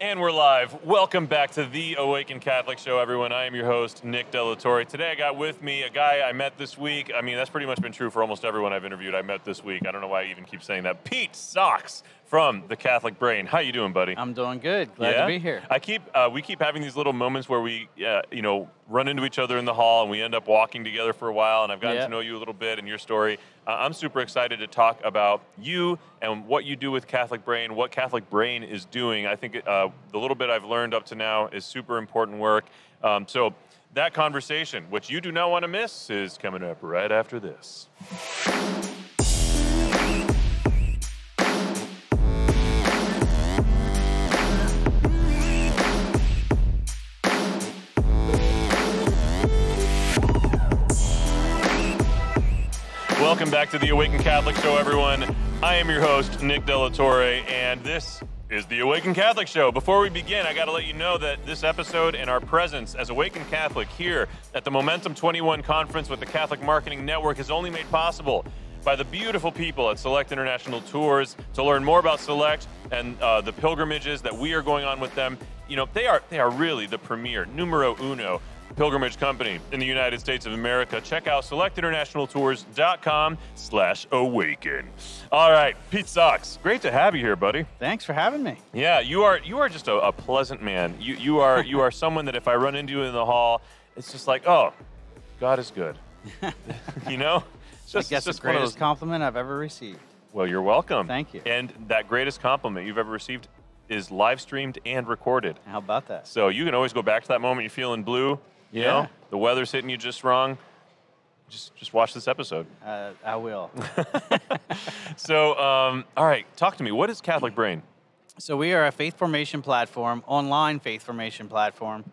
And we're live. Welcome back to the Awaken Catholic Show, everyone. I am your host, Nick De La Torre. Today I got with me a guy I met this week. I mean, that's pretty much been true for almost everyone I've interviewed I met this week. I don't know why I even keep saying that. Pete Socks from the Catholic Brain. How you doing, buddy? I'm doing good. Glad yeah? to be here. I keep uh, we keep having these little moments where we, uh, you know, run into each other in the hall and we end up walking together for a while. And I've gotten Yeah. to know you a little bit and your story. Uh, I'm super excited to talk about you and what you do with Catholic Brain, what Catholic Brain is doing. I think uh, the little bit I've learned up to now is super important work. Um, so that conversation, which you do not want to miss, is coming up right after this. Welcome back to the Awaken Catholic Show, everyone. I am your host, Nick De La Torre, and this is the Awaken Catholic Show. Before we begin, I got to let you know that this episode and our presence as Awaken Catholic here at the Momentum 21 conference with the Catholic Marketing Network is only made possible by the beautiful people at Select International Tours. To learn more about Select and uh, the pilgrimages that we are going on with them, you know they are they are really the premier numero uno pilgrimage company in the United States of America. Check out selectinternationaltours.com slash awaken. All right, Pete Socks, great to have you here, buddy. Thanks for having me. Yeah, you are you are just a, a pleasant man. You you are you are someone that if I run into you in the hall, it's just like, oh, God is good. you know? It's I just, guess it's the just one of greatest those- compliment I've ever received. well, you're welcome. Thank you. And that greatest compliment you've ever received is live streamed and recorded. How about that? So you can always go back to that moment you're feeling blue. You Yeah. know, the weather's hitting you just wrong. Just just watch this episode. Uh, I will. So, um, all right, talk to me. What is Catholic Brain? so we are a faith formation platform, online faith formation platform.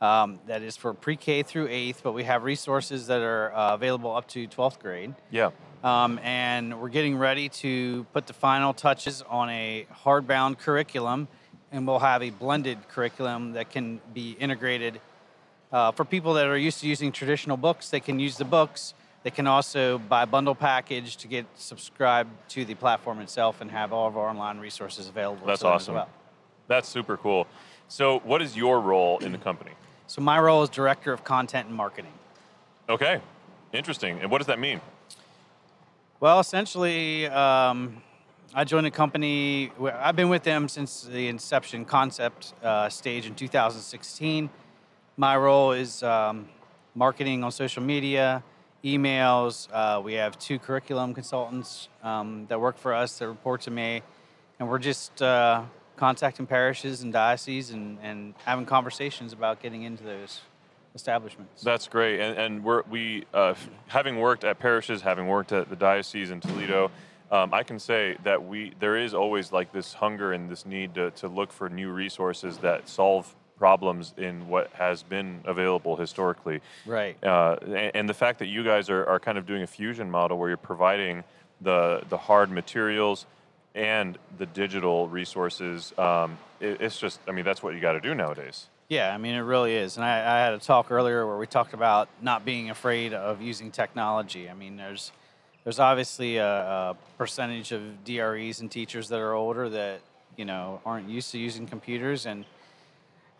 Um, that is for pre-K through eighth, but we have resources that are uh, available up to 12th grade. Yeah. Um, and we're getting ready to put the final touches on a hardbound curriculum, and we'll have a blended curriculum that can be integrated uh, for people that are used to using traditional books. They can use the books. They can also buy a bundle package to get subscribed to the platform itself and have all of our online resources available. That's to them as awesome. well. That's super cool. So, what is your role in the company? So my role is director of content and marketing. Okay, interesting. And what does that mean? Well, essentially, um, I joined a company. I've been with them since the inception concept uh, stage in 2016. My role is um, marketing on social media, emails. Uh, we have two curriculum consultants um, that work for us that report to me, and we're just uh, contacting parishes and dioceses and, and having conversations about getting into those establishments. That's great. And, and we're, we, uh, having worked at parishes, having worked at the diocese in Toledo, um, I can say that we there is always like this hunger and this need to, to look for new resources that solve problems in what has been available historically. right. Uh, and, and the fact that you guys are, are kind of doing a fusion model where you're providing the the hard materials and the digital resources, um, it, it's just I mean that's what you got to do nowadays. Yeah, I mean, it really is. And I, I had a talk earlier where we talked about not being afraid of using technology. I mean, there's there's obviously a, a percentage of DREs and teachers that are older that you know aren't used to using computers. And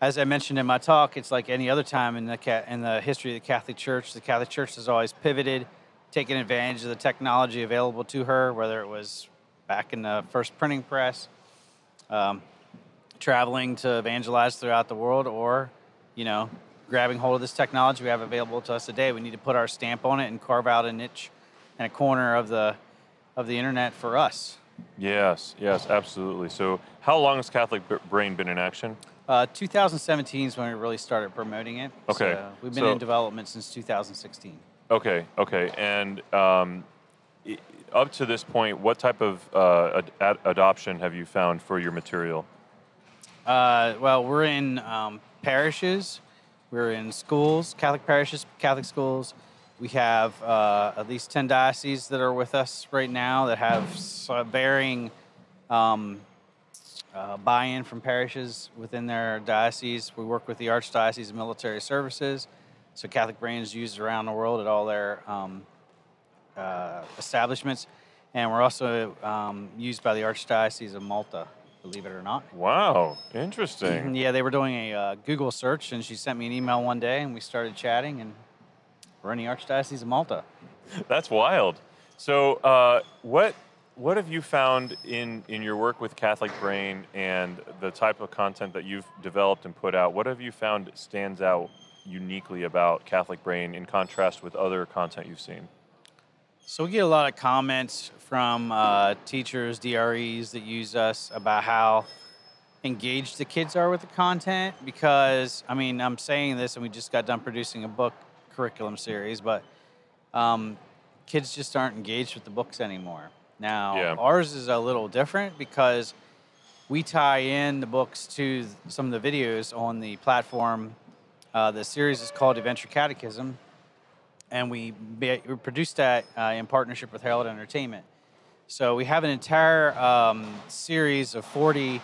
as I mentioned in my talk, it's like any other time in the in the history of the Catholic Church. The Catholic Church has always pivoted, taken advantage of the technology available to her, whether it was back in the first printing press. Um, traveling to evangelize throughout the world or, you know, grabbing hold of this technology we have available to us today. We need to put our stamp on it and carve out a niche and a corner of the of the internet for us. Yes, yes, absolutely. So, how long has Catholic Brain been in action? Uh, 2017 is when we really started promoting it. Okay, So we've been so- in development since 2016. Okay, okay. And um, up to this point, what type of uh, ad- ad- adoption have you found for your material? Uh, well, we're in um, parishes, we're in schools, Catholic parishes, Catholic schools. We have uh, at least 10 dioceses that are with us right now that have varying um, uh, buy in from parishes within their diocese. We work with the Archdiocese of Military Services. So Catholic Brain's used around the world at all their um, uh, establishments. And we're also um, used by the Archdiocese of Malta believe it or not. Wow, interesting. Yeah, they were doing a uh, Google search, and she sent me an email one day, and we started chatting, and we're in the Archdiocese of Malta. That's wild. So, uh, what what have you found in in your work with Catholic Brain and the type of content that you've developed and put out? What have you found stands out uniquely about Catholic Brain in contrast with other content you've seen? So we get a lot of comments from uh, teachers, DREs that use us about how engaged the kids are with the content. Because I mean, I'm saying this, and we just got done producing a book curriculum series, but um, kids just aren't engaged with the books anymore. Now, Yeah. ours is a little different because we tie in the books to some of the videos on the platform. Uh, the series is called Adventure Catechism, and we, we produced that uh, in partnership with Herald Entertainment. So we have an entire um, series of 40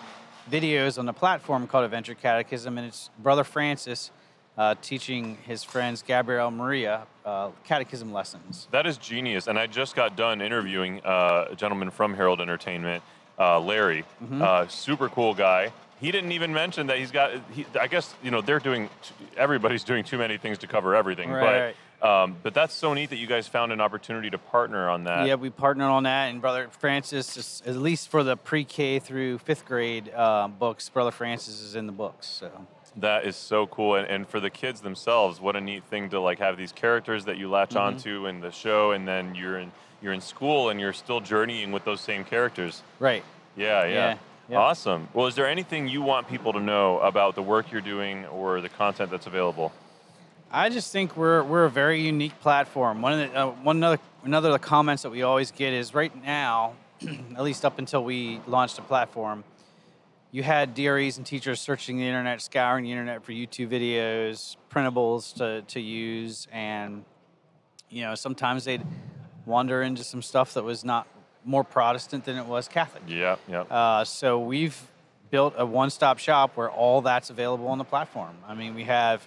videos on the platform called Adventure Catechism, and it's Brother Francis uh, teaching his friends Gabrielle Maria uh, catechism lessons. That is genius. And I just got done interviewing uh, a gentleman from Herald Entertainment, uh, Larry. Mm-hmm. Uh, super cool guy. He didn't even mention that he's got. He, I guess you know they're doing. Everybody's doing too many things to cover everything. Right, But um, but that's so neat that you guys found an opportunity to partner on that. Yeah, we partnered on that, and Brother Francis, is, at least for the pre-K through fifth grade uh, books, Brother Francis is in the books. So That is so cool, and, and for the kids themselves, what a neat thing to like have these characters that you latch Mm-hmm. onto in the show, and then you're in you're in school and you're still journeying with those same characters. right. Yeah, yeah. Yeah. Awesome. Well, is there anything you want people to know about the work you're doing or the content that's available? I just think we're we're a very unique platform. One of the uh, one another another of the comments that we always get is right now, at least up until we launched the platform, you had DREs and teachers searching the internet, scouring the internet for YouTube videos, printables to to use, and you know sometimes they'd wander into some stuff that was not more Protestant than it was Catholic. Yeah, yeah. Uh, so we've built a one-stop shop where all that's available on the platform. I mean, we have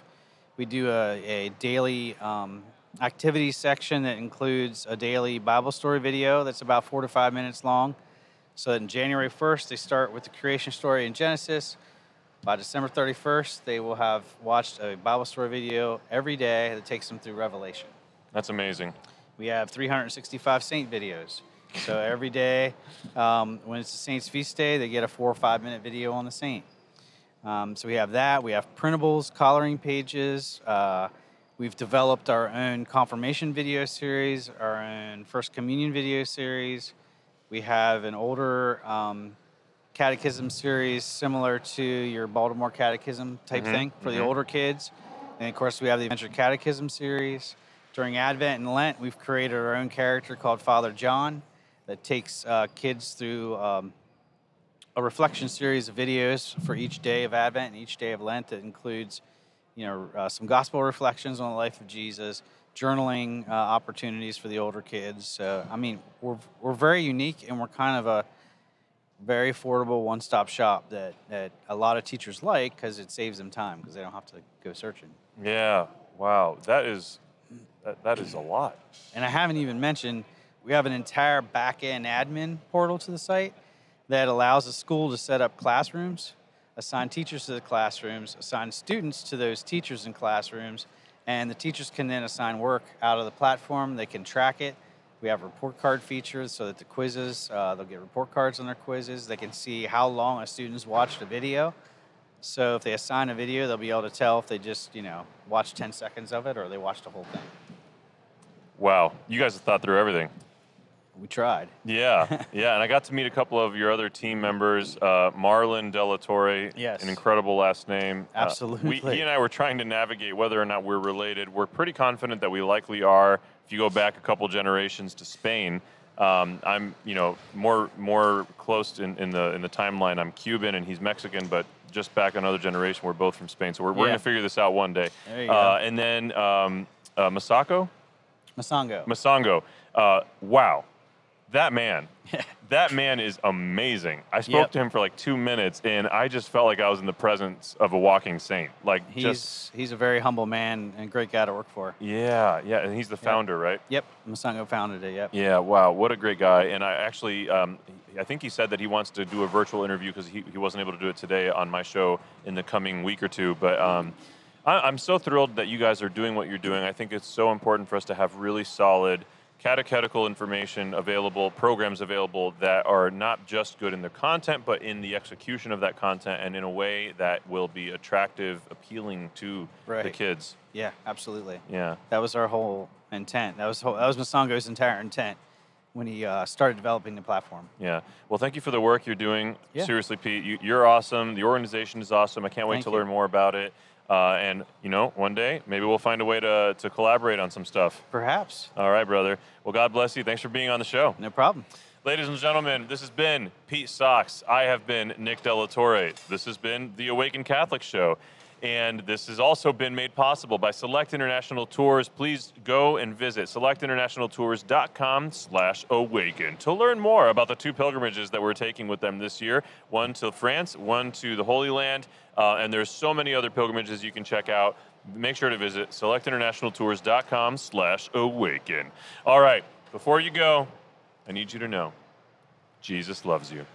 we do a, a daily um, activities section that includes a daily Bible story video that's about four to five minutes long. So in January 1st, they start with the creation story in Genesis. By December 31st, they will have watched a Bible story video every day that takes them through Revelation. That's amazing. We have 365 saint videos. So every day, um, when it's the saint's feast day, they get a four or five minute video on the saint. Um, so we have that. We have printables, collaring pages. Uh, we've developed our own confirmation video series, our own First Communion video series. We have an older um, catechism series similar to your Baltimore catechism type Mhm, thing for the mhm. older kids. And of course, we have the Adventure Catechism series. During Advent and Lent, we've created our own character called Father John that takes uh, kids through um, a reflection series of videos for each day of Advent and each day of Lent that includes, you know, uh, some gospel reflections on the life of Jesus, journaling uh, opportunities for the older kids. So, I mean, we're, we're very unique and we're kind of a very affordable one-stop shop that, that a lot of teachers like because it saves them time because they don't have to go searching. Yeah. Wow. That is that, that is a lot. And I haven't even mentioned we have an entire back-end admin portal to the site that allows a school to set up classrooms, assign teachers to the classrooms, assign students to those teachers in classrooms, and the teachers can then assign work out of the platform. They can track it. We have report card features so that the quizzes, uh, they'll get report cards on their quizzes. They can see how long a student's watched a video. So if they assign a video, they'll be able to tell if they just, you know, watched 10 seconds of it or they watched the whole thing. Wow. You guys have thought through everything. We tried. Yeah, yeah, and I got to meet a couple of your other team members, uh, Marlon De La Torre. Yes. an incredible last name. Uh, Absolutely. we, he and I were trying to navigate whether or not we're related. We're pretty confident that we likely are. If you go back a couple generations to Spain, um, I'm, you know, more more close in, in the in the timeline. I'm Cuban and he's Mexican, but just back another generation, we're both from Spain. So we're, we're Yeah. gonna figure this out one day. There you uh, go. And then um, uh, Masako. Masango. Masango. Uh, wow. That man, that man is amazing. I spoke Yep. to him for like two minutes, and I just felt like I was in the presence of a walking saint. Like He's just he's a very humble man and great guy to work for. yeah, yeah, and he's the founder, right? Yep, Masango founded it. Yep. Yeah, wow, what a great guy. And I actually, um, I think he said that he wants to do a virtual interview because he, he wasn't able to do it today on my show in the coming week or two. But um, I, I'm so thrilled that you guys are doing what you're doing. I think it's so important for us to have really solid catechetical information available, programs available that are not just good in their content, but in the execution of that content and in a way that will be attractive, appealing to the kids. Yeah, absolutely. Yeah. That was our whole intent. That was whole, that was Masango's entire intent when he uh, started developing the platform. Yeah. Well, thank you for the work you're doing. Yeah. Seriously, Pete, you, you're awesome. The organization is awesome. I can't wait Thank to you. learn more about it. Uh, and you know, one day maybe we'll find a way to to collaborate on some stuff. Perhaps. All right, brother. Well, God bless you. Thanks for being on the show. No problem. Ladies and gentlemen, this has been Pete Socks. I have been Nick De La Torre. This has been the Awaken Catholic Show. And this has also been made possible by Select International Tours. Please go and visit selectinternationaltours.com slash awaken to learn more about the two pilgrimages that we're taking with them this year. One to France, one to the Holy Land. Uh, and there's so many other pilgrimages you can check out. Make sure to visit selectinternationaltours.com slash awaken. All right, before you go, I need you to know Jesus loves you.